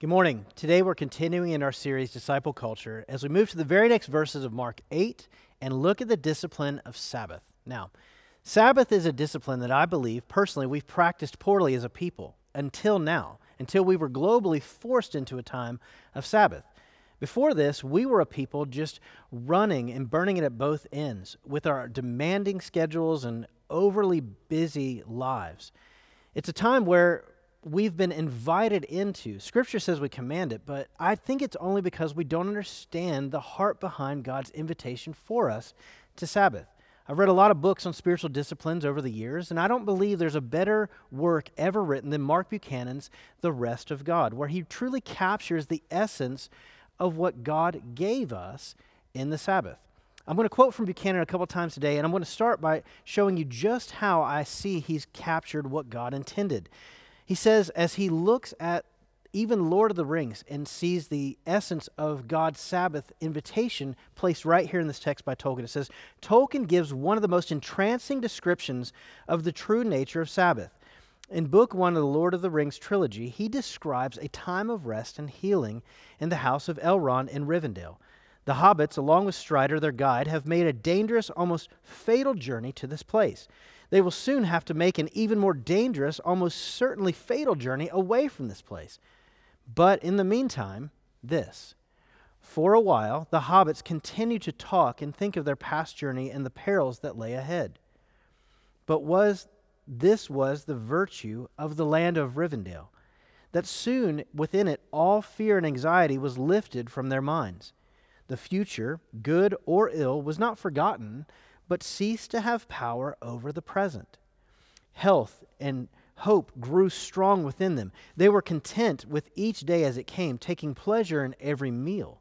Good morning. Today we're continuing in our series, Disciple Culture, as we move to the very next verses of Mark 8 and look at the discipline of Sabbath. Now, Sabbath is a discipline that I believe, personally, we've practiced poorly as a people until now, until we were globally forced into a time of Sabbath. Before this, we were a people just running and burning it at both ends with our demanding schedules and overly busy lives. It's a time where we've been invited into. Scripture says we command it, but I think it's only because we don't understand the heart behind God's invitation for us to Sabbath. I've read a lot of books on spiritual disciplines over the years, and I don't believe there's a better work ever written than Mark Buchanan's The Rest of God, where he truly captures the essence of what God gave us in the Sabbath. I'm going to quote from Buchanan a couple times today, and I'm going to start by showing you just how I see he's captured what God intended. He says, as he looks at even Lord of the Rings and sees the essence of God's Sabbath invitation placed right here in this text by Tolkien. It says, Tolkien gives one of the most entrancing descriptions of the true nature of Sabbath. In Book One of the Lord of the Rings trilogy, he describes a time of rest and healing in the house of Elrond in Rivendell. The hobbits, along with Strider, their guide, have made a dangerous, almost fatal journey to this place they will soon have to make an even more dangerous, almost certainly fatal journey away from this place. But in the meantime, this. For a while, the hobbits continue to talk and think of their past journey and the perils that lay ahead. But was this was the virtue of the land of Rivendell, that soon within it all fear and anxiety was lifted from their minds. The future, good or ill, was not forgotten, but ceased to have power over the present. Health and hope grew strong within them. They were content with each day as it came, taking pleasure in every meal,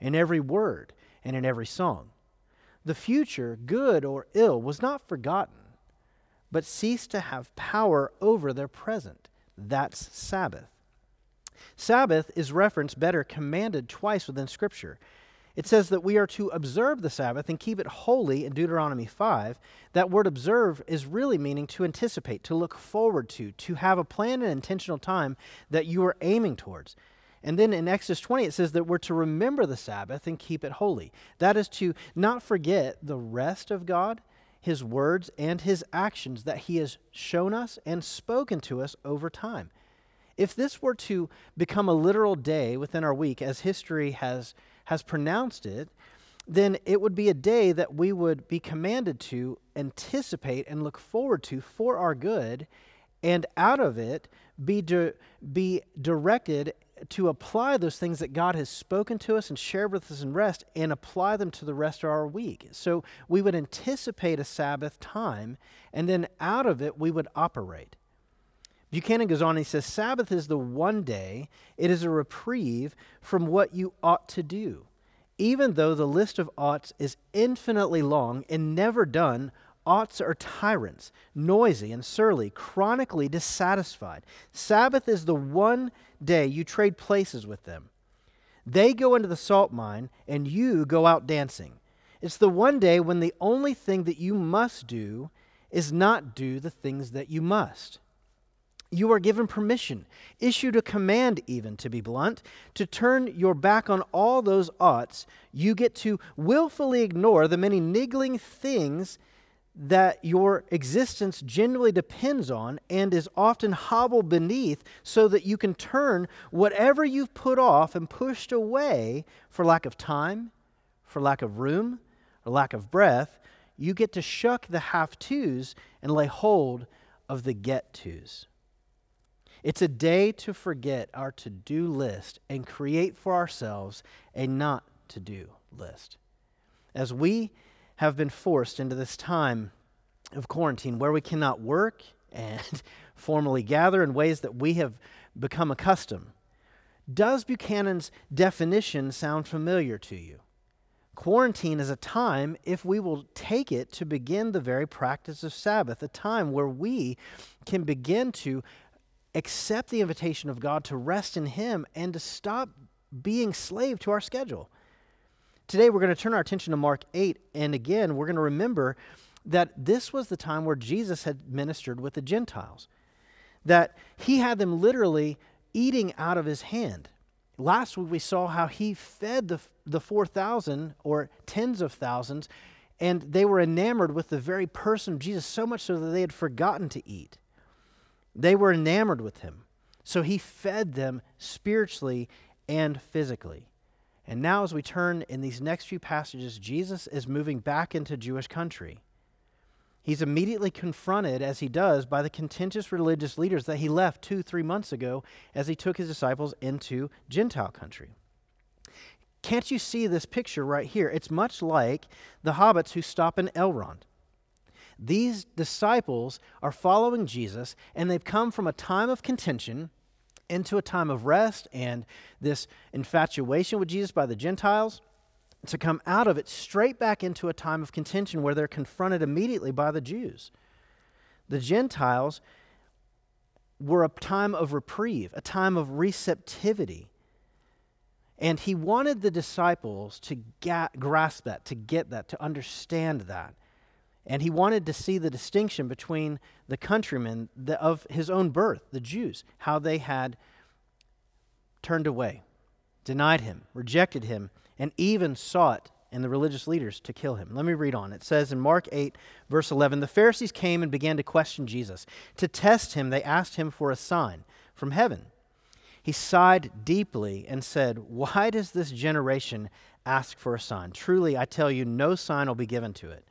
in every word, and in every song. The future, good or ill, was not forgotten, but ceased to have power over their present. That's Sabbath. Sabbath is referenced better, commanded twice within Scripture. It says that we are to observe the Sabbath and keep it holy in Deuteronomy 5. That word observe is really meaning to anticipate, to look forward to, to have a plan and intentional time that you are aiming towards. And then in Exodus 20, it says that we're to remember the Sabbath and keep it holy. That is to not forget the rest of God, His words, and His actions that He has shown us and spoken to us over time. If this were to become a literal day within our week, as history has has pronounced it, then it would be a day that we would be commanded to anticipate and look forward to for our good, and out of it be, di- be directed to apply those things that God has spoken to us and shared with us in rest and apply them to the rest of our week. So we would anticipate a Sabbath time, and then out of it we would operate. Buchanan goes on and he says, Sabbath is the one day, it is a reprieve from what you ought to do. Even though the list of oughts is infinitely long and never done, oughts are tyrants, noisy and surly, chronically dissatisfied. Sabbath is the one day you trade places with them. They go into the salt mine, and you go out dancing. It's the one day when the only thing that you must do is not do the things that you must. You are given permission, issued a command, even to be blunt, to turn your back on all those oughts. You get to willfully ignore the many niggling things that your existence generally depends on and is often hobbled beneath so that you can turn whatever you've put off and pushed away for lack of time, for lack of room, or lack of breath. You get to shuck the have tos and lay hold of the get tos. It's a day to forget our to do list and create for ourselves a not to do list. As we have been forced into this time of quarantine where we cannot work and formally gather in ways that we have become accustomed, does Buchanan's definition sound familiar to you? Quarantine is a time, if we will take it, to begin the very practice of Sabbath, a time where we can begin to accept the invitation of God to rest in Him and to stop being slave to our schedule. Today, we're going to turn our attention to Mark 8, and again, we're going to remember that this was the time where Jesus had ministered with the Gentiles, that He had them literally eating out of His hand. last week we saw how he fed the, the 4,000 or tens of thousands, and they were enamored with the very person of Jesus so much so that they had forgotten to eat. They were enamored with him. So he fed them spiritually and physically. And now, as we turn in these next few passages, Jesus is moving back into Jewish country. He's immediately confronted, as he does, by the contentious religious leaders that he left two, three months ago as he took his disciples into Gentile country. Can't you see this picture right here? It's much like the hobbits who stop in Elrond. These disciples are following Jesus, and they've come from a time of contention into a time of rest and this infatuation with Jesus by the Gentiles to come out of it straight back into a time of contention where they're confronted immediately by the Jews. The Gentiles were a time of reprieve, a time of receptivity. And he wanted the disciples to ga- grasp that, to get that, to understand that. And he wanted to see the distinction between the countrymen of his own birth, the Jews, how they had turned away, denied him, rejected him, and even sought and the religious leaders to kill him. Let me read on. It says in Mark 8, verse 11 The Pharisees came and began to question Jesus. To test him, they asked him for a sign from heaven. He sighed deeply and said, Why does this generation ask for a sign? Truly, I tell you, no sign will be given to it.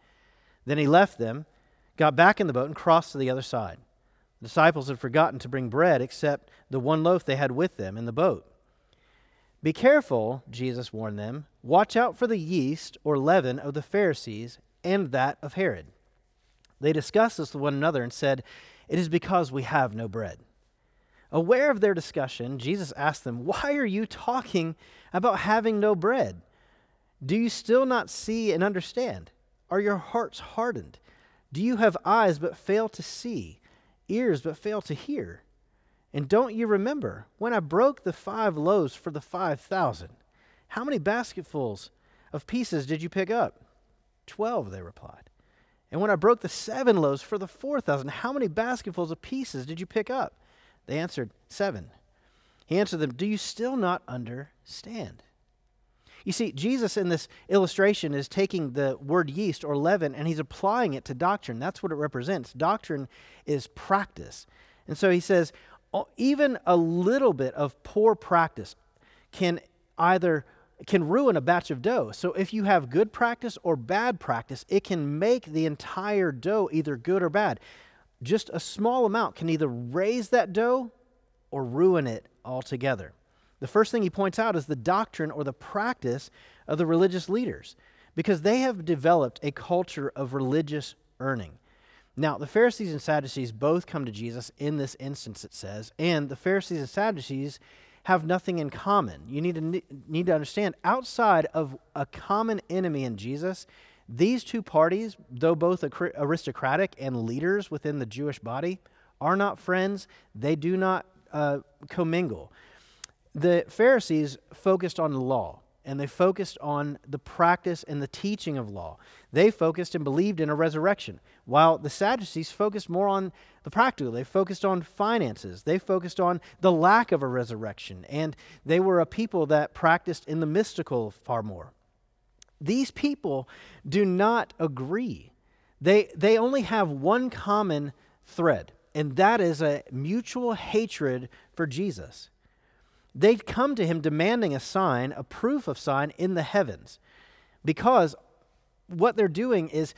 Then he left them, got back in the boat, and crossed to the other side. The disciples had forgotten to bring bread except the one loaf they had with them in the boat. Be careful, Jesus warned them. Watch out for the yeast or leaven of the Pharisees and that of Herod. They discussed this with one another and said, It is because we have no bread. Aware of their discussion, Jesus asked them, Why are you talking about having no bread? Do you still not see and understand? Are your hearts hardened? Do you have eyes but fail to see, ears but fail to hear? And don't you remember when I broke the five loaves for the five thousand? How many basketfuls of pieces did you pick up? Twelve, they replied. And when I broke the seven loaves for the four thousand, how many basketfuls of pieces did you pick up? They answered, Seven. He answered them, Do you still not understand? You see, Jesus in this illustration is taking the word yeast or leaven and he's applying it to doctrine. That's what it represents. Doctrine is practice. And so he says, oh, even a little bit of poor practice can either can ruin a batch of dough. So if you have good practice or bad practice, it can make the entire dough either good or bad. Just a small amount can either raise that dough or ruin it altogether. The first thing he points out is the doctrine or the practice of the religious leaders because they have developed a culture of religious earning. Now, the Pharisees and Sadducees both come to Jesus in this instance, it says, and the Pharisees and Sadducees have nothing in common. You need to, need to understand, outside of a common enemy in Jesus, these two parties, though both aristocratic and leaders within the Jewish body, are not friends. They do not uh, commingle. The Pharisees focused on law and they focused on the practice and the teaching of law. They focused and believed in a resurrection, while the Sadducees focused more on the practical. They focused on finances. They focused on the lack of a resurrection, and they were a people that practiced in the mystical far more. These people do not agree. They, they only have one common thread, and that is a mutual hatred for Jesus. They'd come to him demanding a sign, a proof of sign in the heavens. Because what they're doing is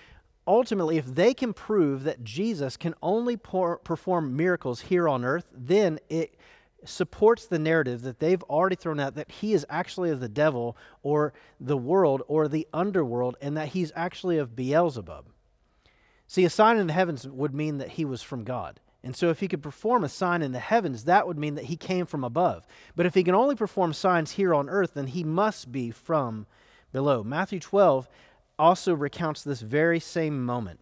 ultimately, if they can prove that Jesus can only pour, perform miracles here on earth, then it supports the narrative that they've already thrown out that he is actually of the devil or the world or the underworld and that he's actually of Beelzebub. See, a sign in the heavens would mean that he was from God. And so, if he could perform a sign in the heavens, that would mean that he came from above. But if he can only perform signs here on earth, then he must be from below. Matthew 12 also recounts this very same moment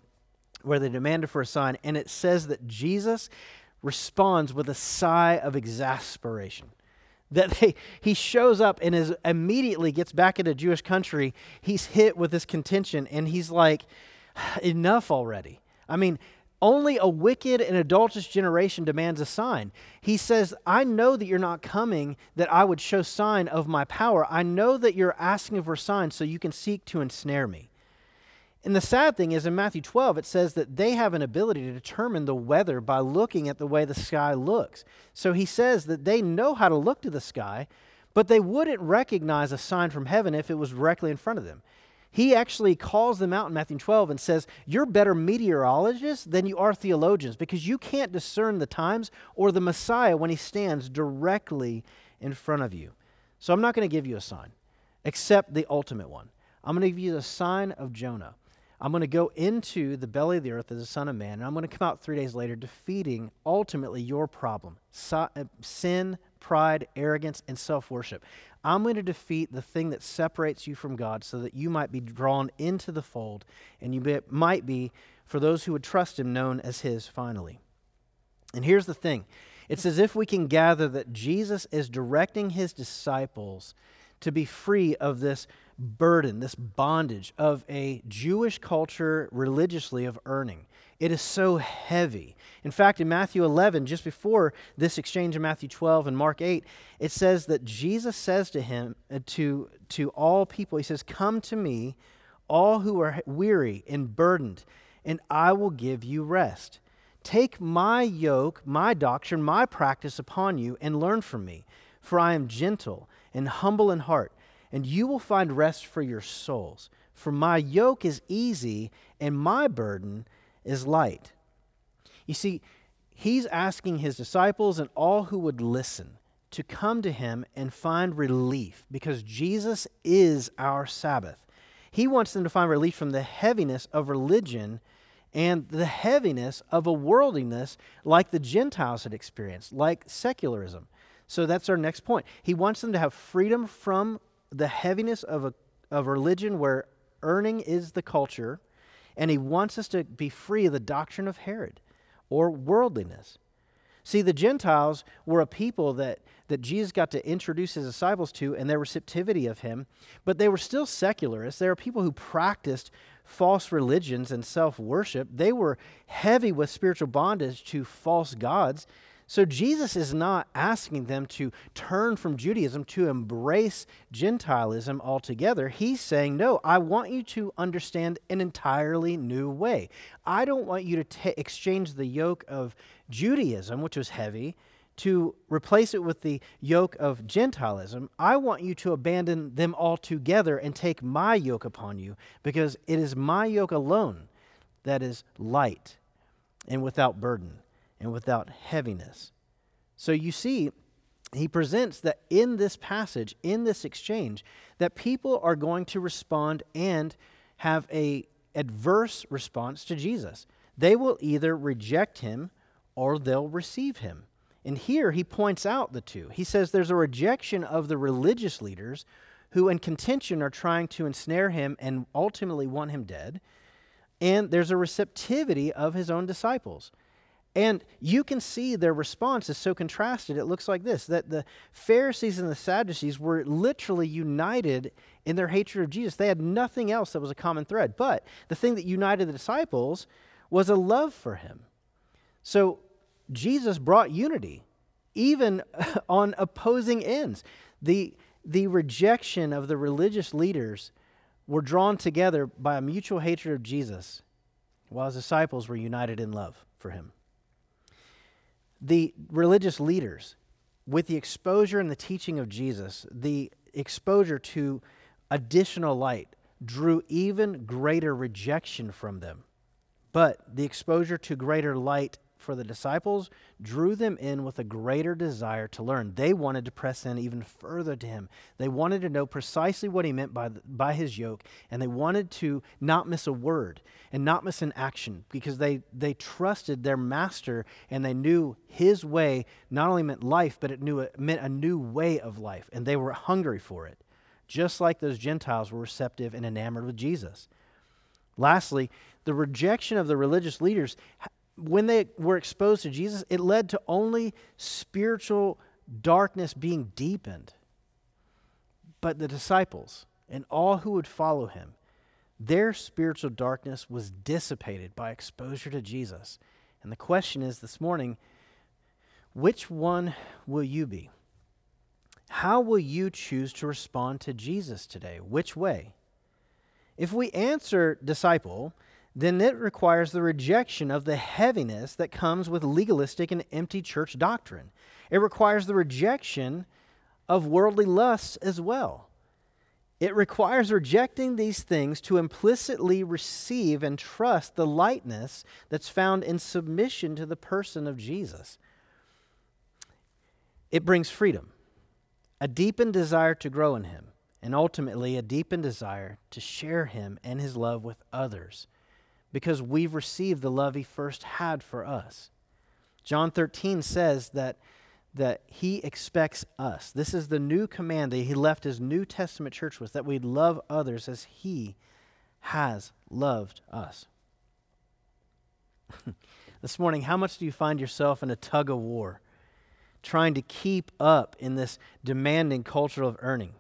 where they demanded for a sign, and it says that Jesus responds with a sigh of exasperation. That they, he shows up and is immediately gets back into Jewish country. He's hit with this contention, and he's like, enough already. I mean, Only a wicked and adulterous generation demands a sign. He says, I know that you're not coming that I would show sign of my power. I know that you're asking for a sign so you can seek to ensnare me. And the sad thing is in Matthew 12, it says that they have an ability to determine the weather by looking at the way the sky looks. So he says that they know how to look to the sky, but they wouldn't recognize a sign from heaven if it was directly in front of them. He actually calls them out in Matthew 12 and says, You're better meteorologists than you are theologians because you can't discern the times or the Messiah when he stands directly in front of you. So I'm not going to give you a sign, except the ultimate one. I'm going to give you the sign of Jonah. I'm going to go into the belly of the earth as a son of man, and I'm going to come out three days later defeating ultimately your problem uh, sin, pride, arrogance, and self worship. I'm going to defeat the thing that separates you from God so that you might be drawn into the fold and you might be, for those who would trust Him, known as His finally. And here's the thing it's as if we can gather that Jesus is directing His disciples to be free of this burden, this bondage of a Jewish culture religiously of earning. It is so heavy. In fact, in Matthew 11, just before this exchange in Matthew 12 and Mark 8, it says that Jesus says to him, uh, to, to all people, He says, Come to me, all who are weary and burdened, and I will give you rest. Take my yoke, my doctrine, my practice upon you, and learn from me, for I am gentle and humble in heart, and you will find rest for your souls. For my yoke is easy, and my burden is light. You see, he's asking his disciples and all who would listen to come to him and find relief because Jesus is our Sabbath. He wants them to find relief from the heaviness of religion and the heaviness of a worldliness like the Gentiles had experienced, like secularism. So that's our next point. He wants them to have freedom from the heaviness of, a, of religion where earning is the culture and he wants us to be free of the doctrine of Herod or worldliness. See, the Gentiles were a people that, that Jesus got to introduce his disciples to and their receptivity of him, but they were still secularists. They were people who practiced false religions and self worship. They were heavy with spiritual bondage to false gods. So Jesus is not asking them to turn from Judaism to embrace Gentilism altogether. He's saying, No, I want you to understand an entirely new way. I don't want you to t- exchange the yoke of Judaism, which was heavy, to replace it with the yoke of Gentilism, I want you to abandon them altogether and take my yoke upon you, because it is my yoke alone that is light and without burden and without heaviness. So you see, he presents that in this passage, in this exchange, that people are going to respond and have a adverse response to Jesus. They will either reject him or they'll receive him. And here he points out the two. He says there's a rejection of the religious leaders who, in contention, are trying to ensnare him and ultimately want him dead. And there's a receptivity of his own disciples. And you can see their response is so contrasted. It looks like this that the Pharisees and the Sadducees were literally united in their hatred of Jesus. They had nothing else that was a common thread. But the thing that united the disciples was a love for him. So Jesus brought unity, even on opposing ends. The, the rejection of the religious leaders were drawn together by a mutual hatred of Jesus, while his disciples were united in love for him the religious leaders, with the exposure and the teaching of Jesus, the exposure to additional light drew even greater rejection from them. But the exposure to greater light for the disciples drew them in with a greater desire to learn. They wanted to press in even further to him. They wanted to know precisely what he meant by, the, by his yoke, and they wanted to not miss a word and not miss an action because they, they trusted their master and they knew his way not only meant life, but it, knew, it meant a new way of life, and they were hungry for it, just like those Gentiles were receptive and enamored with Jesus. Lastly, the rejection of the religious leaders when they were exposed to Jesus, it led to only spiritual darkness being deepened. But the disciples and all who would follow him, Their spiritual darkness was dissipated by exposure to Jesus. And the question is this morning which one will you be? How will you choose to respond to Jesus today? Which way? If we answer disciple, then it requires the rejection of the heaviness that comes with legalistic and empty church doctrine. It requires the rejection of worldly lusts as well. It requires rejecting these things to implicitly receive and trust the lightness that's found in submission to the person of Jesus. It brings freedom, a deepened desire to grow in Him, and ultimately a deepened desire to share Him and His love with others because we've received the love He first had for us. John 13 says that that he expects us. This is the new command that he left his New Testament church with that we'd love others as he has loved us. this morning, how much do you find yourself in a tug of war, trying to keep up in this demanding culture of earning?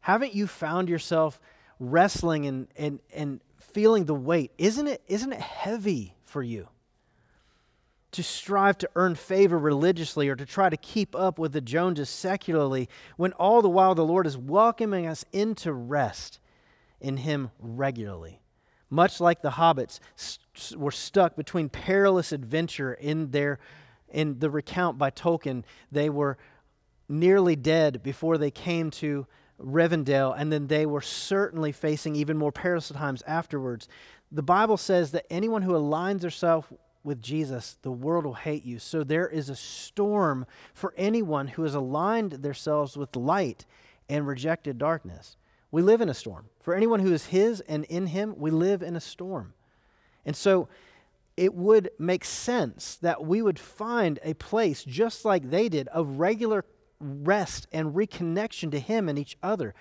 Haven't you found yourself wrestling and, and, and feeling the weight? Isn't it, isn't it heavy for you? to strive to earn favor religiously or to try to keep up with the Joneses secularly, when all the while the Lord is welcoming us into rest in Him regularly. Much like the hobbits were stuck between perilous adventure in their in the recount by Tolkien, they were nearly dead before they came to Rivendell, and then they were certainly facing even more perilous times afterwards. The Bible says that anyone who aligns herself with Jesus, the world will hate you. So there is a storm for anyone who has aligned themselves with light and rejected darkness. We live in a storm. For anyone who is His and in Him, we live in a storm. And so it would make sense that we would find a place, just like they did, of regular rest and reconnection to Him and each other.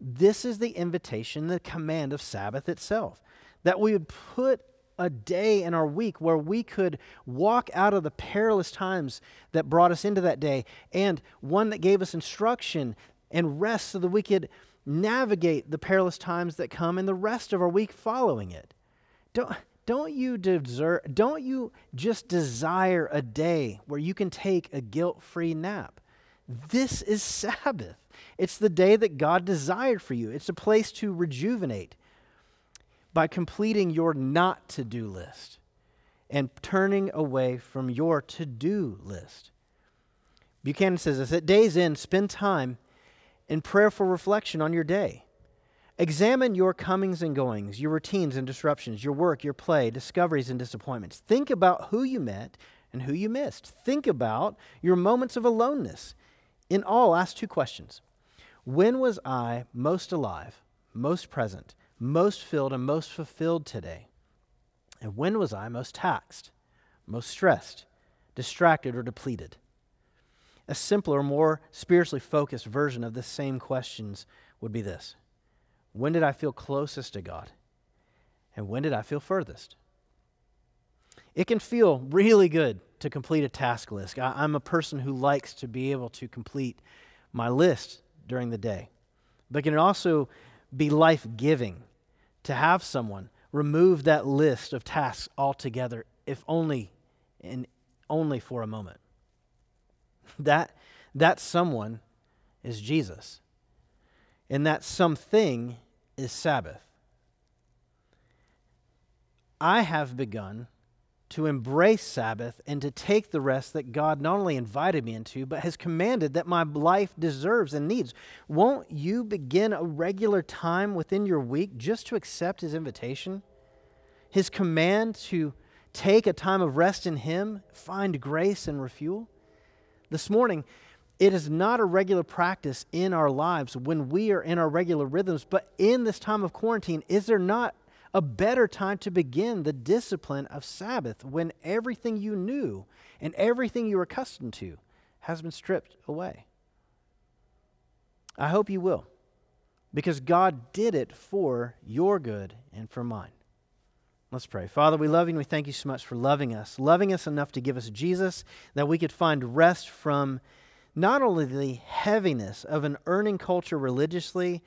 This is the invitation, the command of Sabbath itself. That we would put a day in our week where we could walk out of the perilous times that brought us into that day, and one that gave us instruction and rest so that we could navigate the perilous times that come in the rest of our week following it. Don't, don't you deserve, don't you just desire a day where you can take a guilt-free nap? This is Sabbath. It's the day that God desired for you. It's a place to rejuvenate by completing your not to do list and turning away from your to do list. Buchanan says this at day's end, spend time in prayerful reflection on your day. Examine your comings and goings, your routines and disruptions, your work, your play, discoveries and disappointments. Think about who you met and who you missed. Think about your moments of aloneness. In all, ask two questions When was I most alive, most present, most filled and most fulfilled today? And when was I most taxed, most stressed, distracted, or depleted? A simpler, more spiritually focused version of the same questions would be this When did I feel closest to God? And when did I feel furthest? It can feel really good to complete a task list. I, am a person who likes to be able to complete my list during the day. But can it also be life giving to have someone remove that list of tasks altogether, if only and only for a moment. That, that someone is Jesus. And that something is Sabbath. I have begun to embrace Sabbath and to take the rest that God not only invited me into, but has commanded that my life deserves and needs. Won't you begin a regular time within your week just to accept His invitation? His command to take a time of rest in Him, find grace and refuel? This morning, it is not a regular practice in our lives when we are in our regular rhythms, but in this time of quarantine, is there not a better time to begin the discipline of Sabbath when everything you knew and everything you were accustomed to has been stripped away. I hope you will, because God did it for your good and for mine. Let's pray. Father, we love you and we thank you so much for loving us, loving us enough to give us Jesus that we could find rest from not only the heaviness of an earning culture religiously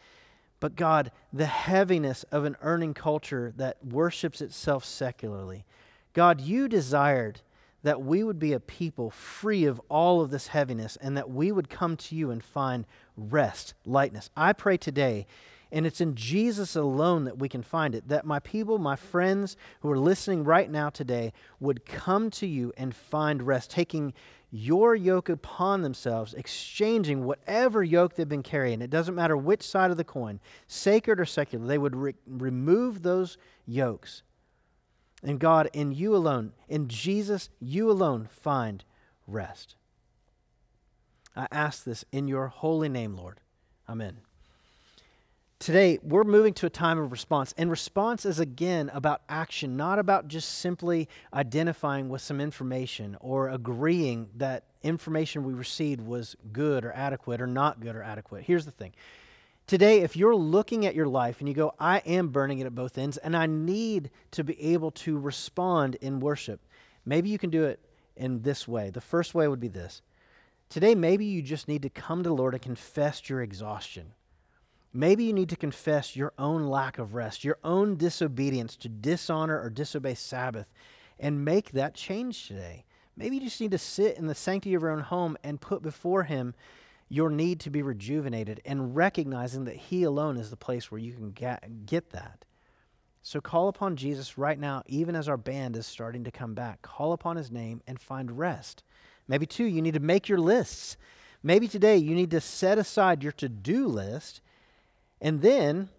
but God, the heaviness of an earning culture that worships itself secularly. God, you desired that we would be a people free of all of this heaviness and that we would come to you and find rest, lightness. I pray today, and it's in Jesus alone that we can find it, that my people, my friends who are listening right now today, would come to you and find rest, taking your yoke upon themselves, exchanging whatever yoke they've been carrying. It doesn't matter which side of the coin, sacred or secular, they would re- remove those yokes and God, in you alone, in Jesus, you alone find rest. I ask this in your holy name, Lord. Amen. Today, we're moving to a time of response. And response is again about action, not about just simply identifying with some information or agreeing that information we received was good or adequate or not good or adequate. Here's the thing Today, if you're looking at your life and you go, I am burning it at both ends, and I need to be able to respond in worship, maybe you can do it in this way. The first way would be this. Today, maybe you just need to come to the Lord and confess your exhaustion. Maybe you need to confess your own lack of rest, your own disobedience to dishonor or disobey Sabbath, and make that change today. Maybe you just need to sit in the sanctity of your own home and put before Him your need to be rejuvenated and recognizing that He alone is the place where you can get, get that. So call upon Jesus right now, even as our band is starting to come back. Call upon His name and find rest. Maybe, too, you need to make your lists. Maybe today you need to set aside your to do list and then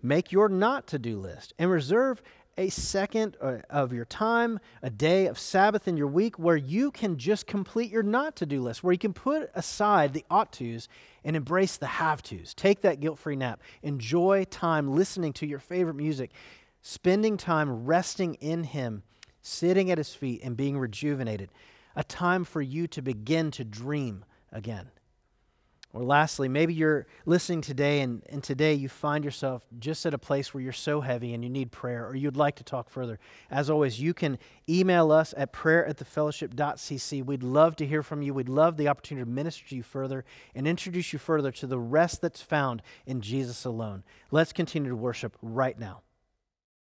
make your not to do list and reserve a second uh, of your time, a day of Sabbath in your week where you can just complete your not to do list, where you can put aside the ought tos and embrace the have tos. Take that guilt free nap. Enjoy time listening to your favorite music, spending time resting in Him, sitting at His feet, and being rejuvenated. A time for you to begin to dream again. Or lastly, maybe you're listening today and, and today you find yourself just at a place where you're so heavy and you need prayer or you'd like to talk further. As always, you can email us at prayer at thefellowship.cc. We'd love to hear from you. We'd love the opportunity to minister to you further and introduce you further to the rest that's found in Jesus alone. Let's continue to worship right now.